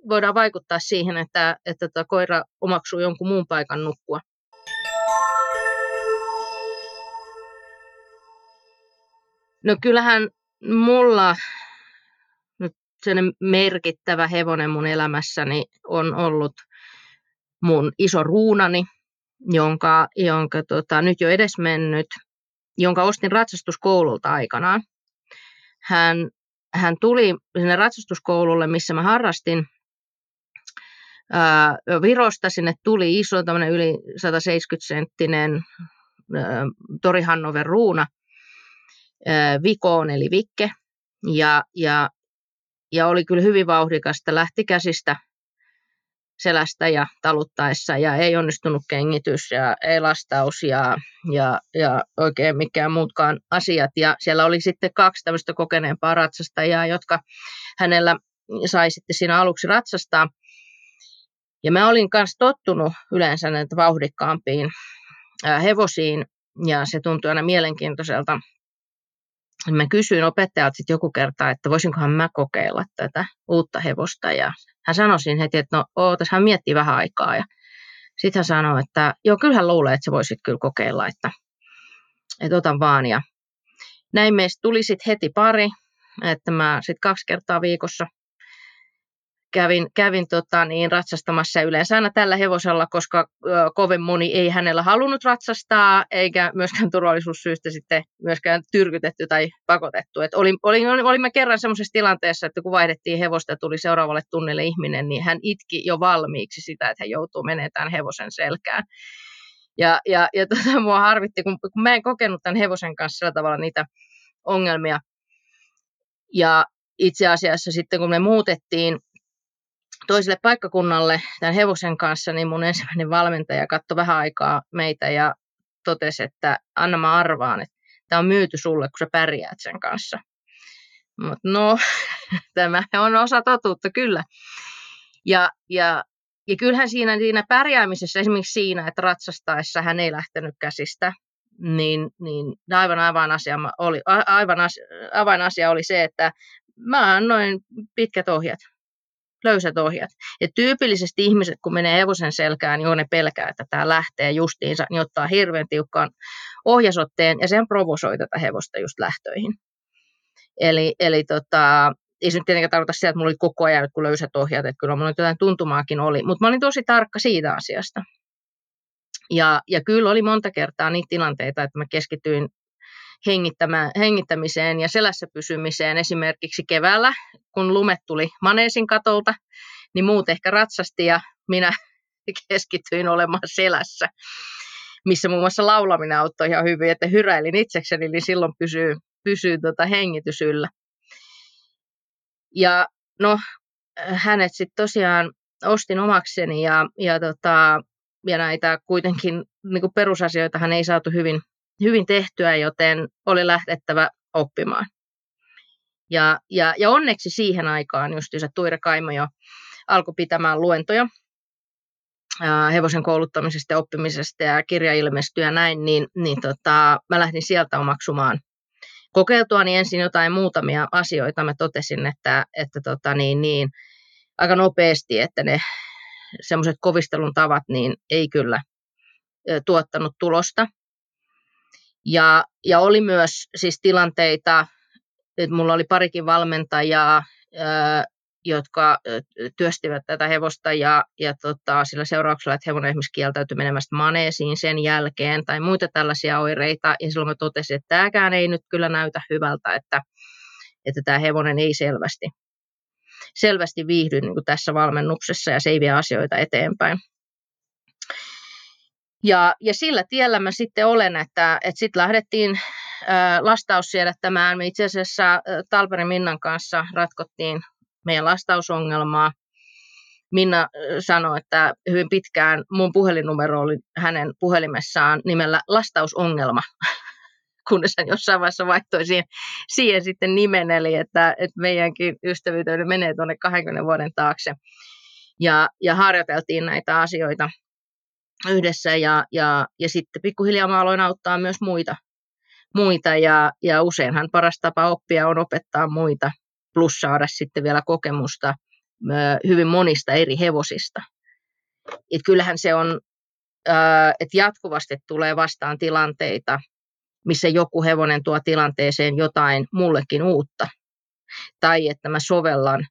[SPEAKER 2] voidaan vaikuttaa siihen, että, että tota koira omaksuu jonkun muun paikan nukkua. No kyllähän mulla sellainen merkittävä hevonen mun elämässäni on ollut mun iso ruunani, jonka, jonka tota, nyt jo edes mennyt, jonka ostin ratsastuskoululta aikanaan. Hän, hän tuli sinne ratsastuskoululle, missä mä harrastin ää, Virosta. Sinne tuli iso, yli 170-senttinen ää, Tori Hannover ruuna, ää, Vikoon eli Vikke. Ja, ja ja oli kyllä hyvin vauhdikasta, lähti käsistä selästä ja taluttaessa ja ei onnistunut kengitys ja ei lastaus ja, ja, ja oikein mikään muutkaan asiat. Ja siellä oli sitten kaksi tämmöistä kokeneempaa ratsastajaa, jotka hänellä sai sitten siinä aluksi ratsastaa. Ja mä olin myös tottunut yleensä näitä vauhdikkaampiin hevosiin ja se tuntui aina mielenkiintoiselta. Mä kysyin opettajalta sitten joku kerta, että voisinkohan mä kokeilla tätä uutta hevosta. Ja hän sanoi siinä heti, että no ootas, hän miettii vähän aikaa. Ja sitten hän sanoi, että joo, kyllähän luulee, että sä voisit kyllä kokeilla, että, että otan vaan. Ja näin meistä tuli sitten heti pari, että mä sitten kaksi kertaa viikossa kävin, kävin tota, niin, ratsastamassa yleensä aina tällä hevosella, koska ö, kovin moni ei hänellä halunnut ratsastaa, eikä myöskään turvallisuussyistä sitten myöskään tyrkytetty tai pakotettu. Et olin, olin, olimme kerran semmoisessa tilanteessa, että kun vaihdettiin hevosta ja tuli seuraavalle tunnille ihminen, niin hän itki jo valmiiksi sitä, että hän joutuu menemään hevosen selkään. Ja, ja, ja tota, mua harvitti, kun, kun mä en kokenut tämän hevosen kanssa sillä tavalla niitä ongelmia. Ja itse asiassa sitten kun me muutettiin toiselle paikkakunnalle tämän hevosen kanssa, niin mun ensimmäinen valmentaja katsoi vähän aikaa meitä ja totesi, että anna mä arvaan, että tämä on myyty sulle, kun sä pärjäät sen kanssa. Mutta no, (laughs) tämä on osa totuutta kyllä. Ja, ja, ja kyllähän siinä, siinä pärjäämisessä, esimerkiksi siinä, että ratsastaessa hän ei lähtenyt käsistä, niin, niin aivan, aivan, asia oli, aivan asia, oli se, että mä annoin pitkät ohjat löysät ohjat. Ja tyypillisesti ihmiset, kun menee hevosen selkään, niin ne pelkää, että tämä lähtee justiinsa, niin ottaa hirveän tiukkaan ohjasotteen ja sen provosoi tätä hevosta just lähtöihin. Eli, eli tota, ei se nyt tietenkään tarkoita sitä, että mulla oli koko ajan kun löysät ohjat, että kyllä mulla jotain tuntumaakin oli, mutta mä olin tosi tarkka siitä asiasta. Ja, ja kyllä oli monta kertaa niitä tilanteita, että mä keskityin hengittämiseen ja selässä pysymiseen. Esimerkiksi keväällä, kun lumet tuli maneesin katolta, niin muut ehkä ratsasti ja minä (laughs) keskityin olemaan selässä, missä muun muassa laulaminen auttoi ihan hyvin, että hyräilin itsekseni, niin silloin pysyy, pysyy tota hengitys yllä. Ja no, hänet sitten tosiaan ostin omakseni ja, ja, tota, ja näitä kuitenkin niin perusasioita hän ei saatu hyvin hyvin tehtyä, joten oli lähdettävä oppimaan. Ja, ja, ja onneksi siihen aikaan justiinsa Tuire Kaimo jo alkoi pitämään luentoja ää, hevosen kouluttamisesta ja oppimisesta ja kirja ja näin, niin, niin tota, mä lähdin sieltä omaksumaan kokeiltuani ensin jotain muutamia asioita. Mä totesin, että, että tota, niin, niin, aika nopeasti, että ne semmoiset kovistelun tavat niin ei kyllä tuottanut tulosta. Ja, ja oli myös siis tilanteita, että mulla oli parikin valmentajaa, jotka työstivät tätä hevosta ja, ja tota, sillä seurauksella, että hevonen esimerkiksi kieltäytyi menemästä maneesiin sen jälkeen tai muita tällaisia oireita. Ja silloin mä totesin, että tämäkään ei nyt kyllä näytä hyvältä, että, että tämä hevonen ei selvästi, selvästi viihdy niin tässä valmennuksessa ja se ei vie asioita eteenpäin. Ja, ja sillä tiellä mä sitten olen, että, että sitten lähdettiin ää, lastaussiedättämään. Me itse asiassa Talperin Minnan kanssa ratkottiin meidän lastausongelmaa. Minna sanoi, että hyvin pitkään mun puhelinnumero oli hänen puhelimessaan nimellä lastausongelma, (laughs) kunnes hän jossain vaiheessa vaihtoi siihen, siihen sitten nimen, eli että, että meidänkin ystävyytemme menee tuonne 20 vuoden taakse. Ja, ja harjoiteltiin näitä asioita yhdessä ja, ja, ja sitten pikkuhiljaa mä aloin auttaa myös muita, muita ja, ja useinhan paras tapa oppia on opettaa muita, plus saada sitten vielä kokemusta hyvin monista eri hevosista. Et kyllähän se on, että jatkuvasti tulee vastaan tilanteita, missä joku hevonen tuo tilanteeseen jotain mullekin uutta. Tai että mä sovellan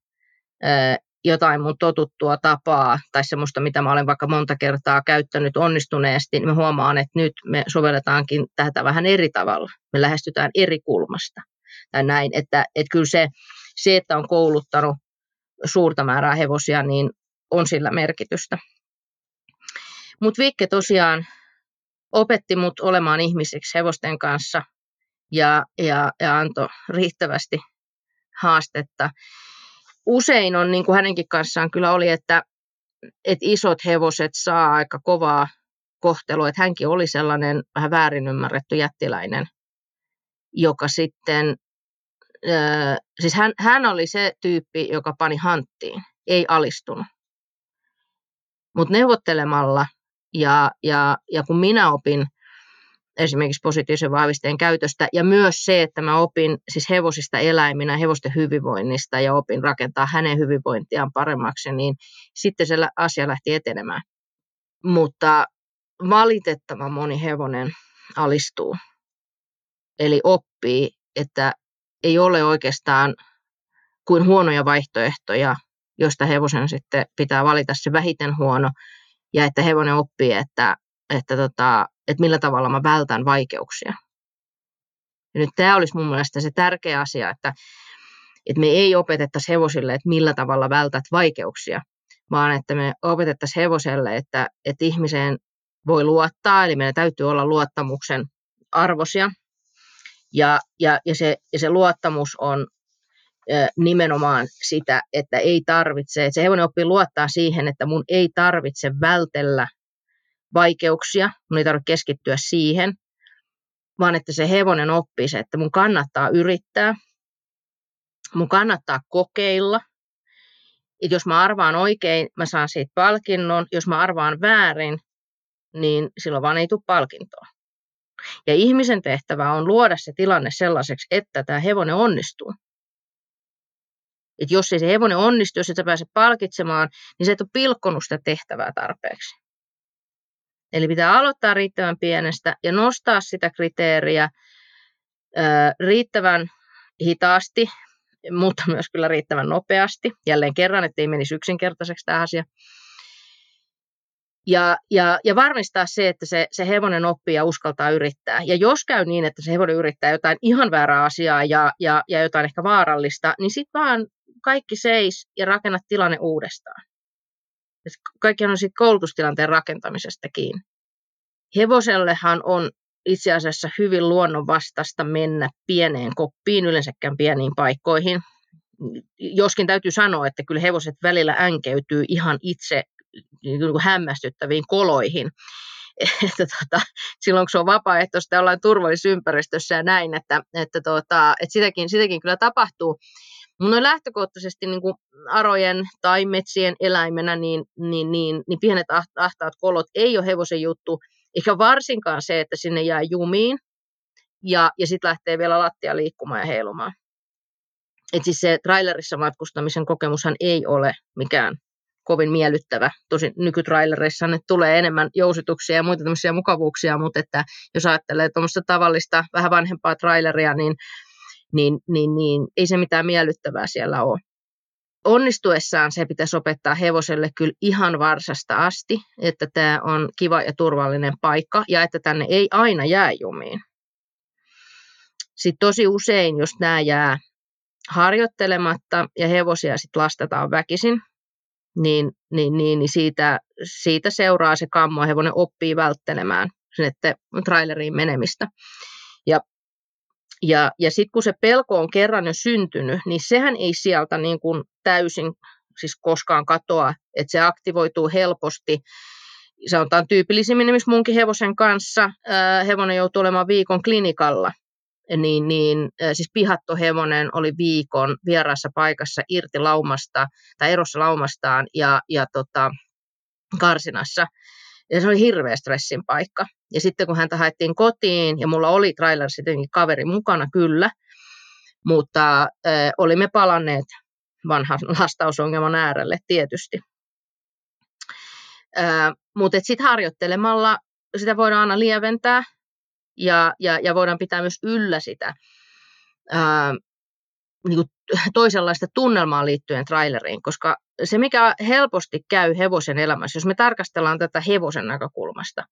[SPEAKER 2] jotain mun totuttua tapaa tai semmoista, mitä mä olen vaikka monta kertaa käyttänyt onnistuneesti, niin mä huomaan, että nyt me sovelletaankin tätä vähän eri tavalla. Me lähestytään eri kulmasta. Tai näin, että, että kyllä se, se, että on kouluttanut suurta määrää hevosia, niin on sillä merkitystä. Mutta Vikke tosiaan opetti mut olemaan ihmisiksi hevosten kanssa ja, ja, ja antoi riittävästi haastetta usein on, niin kuin hänenkin kanssaan kyllä oli, että, että isot hevoset saa aika kovaa kohtelua, että hänkin oli sellainen vähän väärin ymmärretty jättiläinen, joka sitten, äh, siis hän, hän oli se tyyppi, joka pani hanttiin, ei alistunut. Mutta neuvottelemalla ja, ja, ja kun minä opin esimerkiksi positiivisen vahvisteen käytöstä ja myös se, että mä opin siis hevosista eläiminä, hevosten hyvinvoinnista ja opin rakentaa hänen hyvinvointiaan paremmaksi, niin sitten se asia lähti etenemään. Mutta valitettavan moni hevonen alistuu. Eli oppii, että ei ole oikeastaan kuin huonoja vaihtoehtoja, josta hevosen sitten pitää valita se vähiten huono, ja että hevonen oppii, että, että, tota, että millä tavalla mä vältän vaikeuksia. Ja nyt tämä olisi mun mielestä se tärkeä asia, että, että me ei opetettaisi hevosille, että millä tavalla vältät vaikeuksia, vaan että me opetettaisiin hevoselle, että, että ihmiseen voi luottaa, eli meidän täytyy olla luottamuksen arvosia. Ja, ja, ja, se, ja se luottamus on nimenomaan sitä, että ei tarvitse, että se hevonen oppii luottaa siihen, että mun ei tarvitse vältellä vaikeuksia, mun ei tarvitse keskittyä siihen, vaan että se hevonen oppii se, että mun kannattaa yrittää, mun kannattaa kokeilla, että jos mä arvaan oikein, mä saan siitä palkinnon, jos mä arvaan väärin, niin silloin vaan ei tule palkintoa. Ja ihmisen tehtävä on luoda se tilanne sellaiseksi, että tämä hevonen onnistuu. Et jos ei se hevonen onnistu, jos et sä pääse palkitsemaan, niin se et ole pilkkonut sitä tehtävää tarpeeksi. Eli pitää aloittaa riittävän pienestä ja nostaa sitä kriteeriä ää, riittävän hitaasti, mutta myös kyllä riittävän nopeasti. Jälleen kerran, ettei menisi yksinkertaiseksi tämä asia. Ja, ja, ja varmistaa se, että se, se hevonen oppii ja uskaltaa yrittää. Ja jos käy niin, että se hevonen yrittää jotain ihan väärää asiaa ja, ja, ja jotain ehkä vaarallista, niin sitten vaan kaikki seis ja rakenna tilanne uudestaan. Kaikki on sitten koulutustilanteen rakentamisesta kiinni. Hevosellehan on itse asiassa hyvin luonnonvastasta mennä pieneen koppiin, yleensäkään pieniin paikkoihin. Joskin täytyy sanoa, että kyllä hevoset välillä änkeytyy ihan itse niin kuin hämmästyttäviin koloihin. (laughs) Että tota, silloin kun se on vapaaehtoista ja ollaan turvallisessa ympäristössä ja näin, että, että, tota, että sitäkin, sitäkin kyllä tapahtuu. Mutta noin lähtökohtaisesti niin kuin arojen tai metsien eläimenä, niin, niin, niin, niin pienet ahtaat kolot ei ole hevosen juttu, eikä varsinkaan se, että sinne jää jumiin ja, ja sitten lähtee vielä lattia liikkumaan ja heilumaan. Et siis se trailerissa matkustamisen kokemushan ei ole mikään kovin miellyttävä. Tosin nykytrailereissa ne tulee enemmän jousituksia ja muita tämmöisiä mukavuuksia, mutta että jos ajattelee tuommoista tavallista vähän vanhempaa traileria, niin niin, niin, niin ei se mitään miellyttävää siellä ole. Onnistuessaan se pitäisi opettaa hevoselle kyllä ihan varsasta asti, että tämä on kiva ja turvallinen paikka ja että tänne ei aina jää jumiin. Sitten tosi usein, jos nämä jää harjoittelematta ja hevosia sitten lastataan väkisin, niin, niin, niin, niin siitä, siitä seuraa se kammo, hevonen oppii välttelemään sinne traileriin menemistä. Ja ja, sitten kun se pelko on kerran jo syntynyt, niin sehän ei sieltä niin kuin täysin siis koskaan katoa, että se aktivoituu helposti. Se on tämän tyypillisimmin esimerkiksi munkin hevosen kanssa. Hevonen joutuu olemaan viikon klinikalla. Niin, niin, siis pihattohevonen oli viikon vieraassa paikassa irti laumasta tai erossa laumastaan ja, ja tota, karsinassa. Ja se oli hirveä stressin paikka. Ja sitten kun häntä haettiin kotiin, ja mulla oli trailer sittenkin kaveri mukana kyllä, mutta äh, olimme palanneet vanhan (laughs) lastausongelman äärelle tietysti. Äh, mutta sitten harjoittelemalla sitä voidaan aina lieventää ja, ja, ja voidaan pitää myös yllä sitä äh, niin kuin toisenlaista tunnelmaa liittyen traileriin, koska se, mikä helposti käy hevosen elämässä, jos me tarkastellaan tätä hevosen näkökulmasta,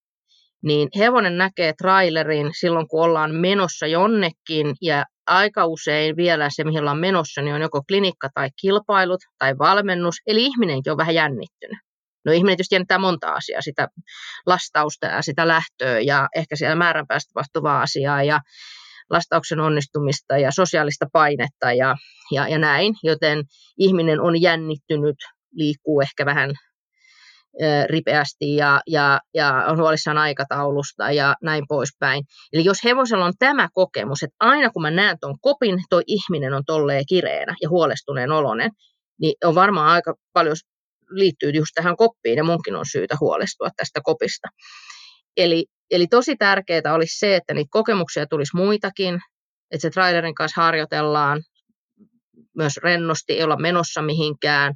[SPEAKER 2] niin hevonen näkee trailerin silloin, kun ollaan menossa jonnekin, ja aika usein vielä se, mihin ollaan menossa, niin on joko klinikka tai kilpailut tai valmennus, eli ihminenkin on vähän jännittynyt. No ihminen tietysti jännittää monta asiaa, sitä lastausta ja sitä lähtöä ja ehkä siellä määränpäästä tapahtuvaa asiaa ja lastauksen onnistumista ja sosiaalista painetta ja, ja, ja näin, joten ihminen on jännittynyt, liikkuu ehkä vähän ripeästi ja, ja, ja on huolissaan aikataulusta ja näin poispäin. Eli jos hevosella on tämä kokemus, että aina kun mä näen tuon kopin, toi ihminen on tolleen kireenä ja huolestuneen olonen, niin on varmaan aika paljon liittyy just tähän koppiin ja munkin on syytä huolestua tästä kopista. Eli, eli tosi tärkeää olisi se, että niitä kokemuksia tulisi muitakin, että se trailerin kanssa harjoitellaan myös rennosti, ei olla menossa mihinkään,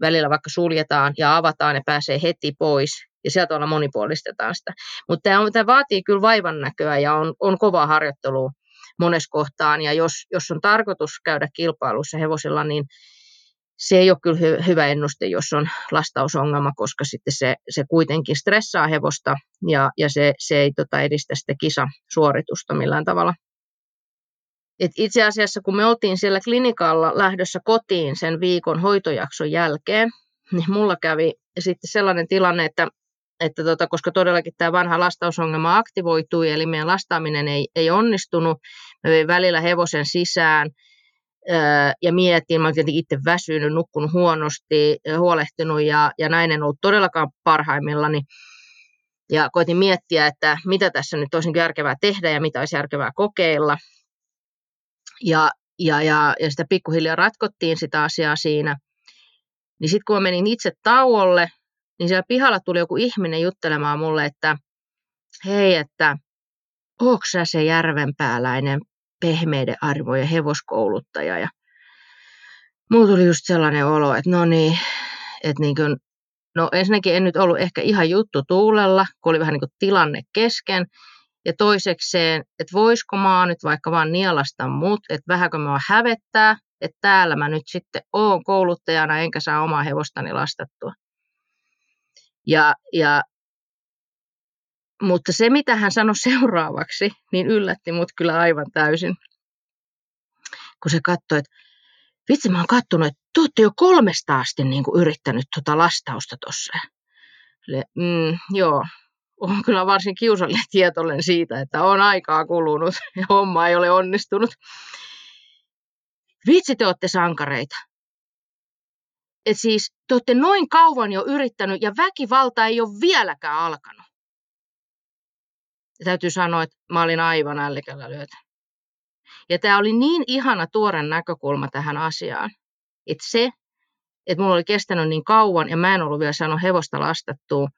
[SPEAKER 2] välillä vaikka suljetaan ja avataan ja pääsee heti pois ja sieltä olla monipuolistetaan sitä. Mutta tämä, tämä vaatii kyllä vaivan näköä ja on, on kovaa harjoittelua monessa kohtaan ja jos, jos on tarkoitus käydä kilpailussa hevosilla, niin se ei ole kyllä hy- hyvä ennuste, jos on lastausongelma, koska sitten se, se kuitenkin stressaa hevosta ja, ja se, se ei tota, edistä sitä kisasuoritusta millään tavalla. Et itse asiassa kun me oltiin siellä klinikalla lähdössä kotiin sen viikon hoitojakson jälkeen, niin mulla kävi sitten sellainen tilanne, että, että tota, koska todellakin tämä vanha lastausongelma aktivoitui, eli meidän lastaaminen ei, ei onnistunut, vein välillä hevosen sisään ja mietin, mä olin tietenkin itse väsynyt, nukkunut huonosti, huolehtinut ja, ja näin en ollut todellakaan parhaimmillani. Ja koitin miettiä, että mitä tässä nyt olisi järkevää tehdä ja mitä olisi järkevää kokeilla. Ja, ja, ja, ja sitä pikkuhiljaa ratkottiin sitä asiaa siinä. Niin sitten kun mä menin itse tauolle, niin siellä pihalla tuli joku ihminen juttelemaan mulle, että hei, että onko sä se järvenpääläinen pehmeiden arvojen hevoskouluttaja. Ja mulla tuli just sellainen olo, että no niin, että niin kuin, no ensinnäkin en nyt ollut ehkä ihan juttu tuulella, kun oli vähän niin kuin tilanne kesken. Ja toisekseen, että voisiko mä nyt vaikka vaan nielasta mut, että vähänkö mä hävettää, että täällä mä nyt sitten oon kouluttajana enkä saa omaa hevostani lastattua. Ja, ja, mutta se, mitä hän sanoi (laughs) seuraavaksi, niin yllätti mut kyllä aivan täysin. Kun se katsoi, että vitsi mä oon kattonut, että te olette jo kolmesta asti niin kuin yrittänyt tuota lastausta tuossa. Mm, joo, on kyllä varsin kiusallinen tietoinen siitä, että on aikaa kulunut (laughs) ja homma ei ole onnistunut. Vitsi, te olette sankareita. Et siis te olette noin kauan jo yrittänyt ja väkivalta ei ole vieläkään alkanut. Ja täytyy sanoa, että mä olin aivan ällikällä lyötä. Ja tämä oli niin ihana tuoren näkökulma tähän asiaan, että se, että mulla oli kestänyt niin kauan ja mä en ollut vielä saanut hevosta lastattua,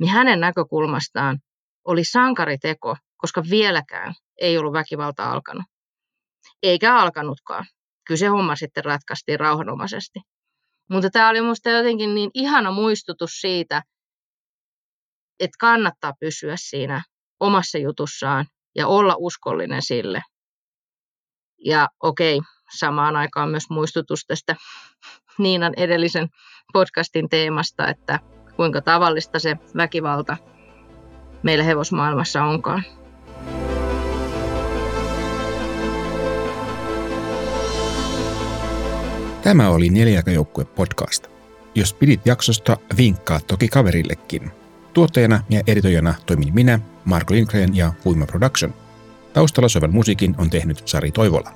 [SPEAKER 2] niin hänen näkökulmastaan oli sankariteko, koska vieläkään ei ollut väkivalta alkanut. Eikä alkanutkaan. Kyllä se homma sitten ratkaistiin rauhanomaisesti. Mutta tämä oli minusta jotenkin niin ihana muistutus siitä, että kannattaa pysyä siinä omassa jutussaan ja olla uskollinen sille. Ja okei, samaan aikaan myös muistutus tästä (laughs) Niinan edellisen podcastin teemasta, että kuinka tavallista se väkivalta meillä hevosmaailmassa onkaan.
[SPEAKER 1] Tämä oli Neljäkäjoukkue podcast. Jos pidit jaksosta, vinkkaa toki kaverillekin. Tuottajana ja editoijana toimin minä, Marko Lindgren ja Huima Production. Taustalla soivan musiikin on tehnyt Sari Toivola.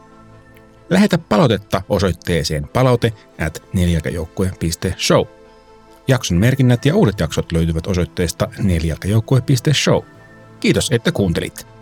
[SPEAKER 1] Lähetä palautetta osoitteeseen palaute at neljäkäjoukkue.show. Jakson merkinnät ja uudet jaksot löytyvät osoitteesta neljälkäjoukkue.show. Kiitos, että kuuntelit.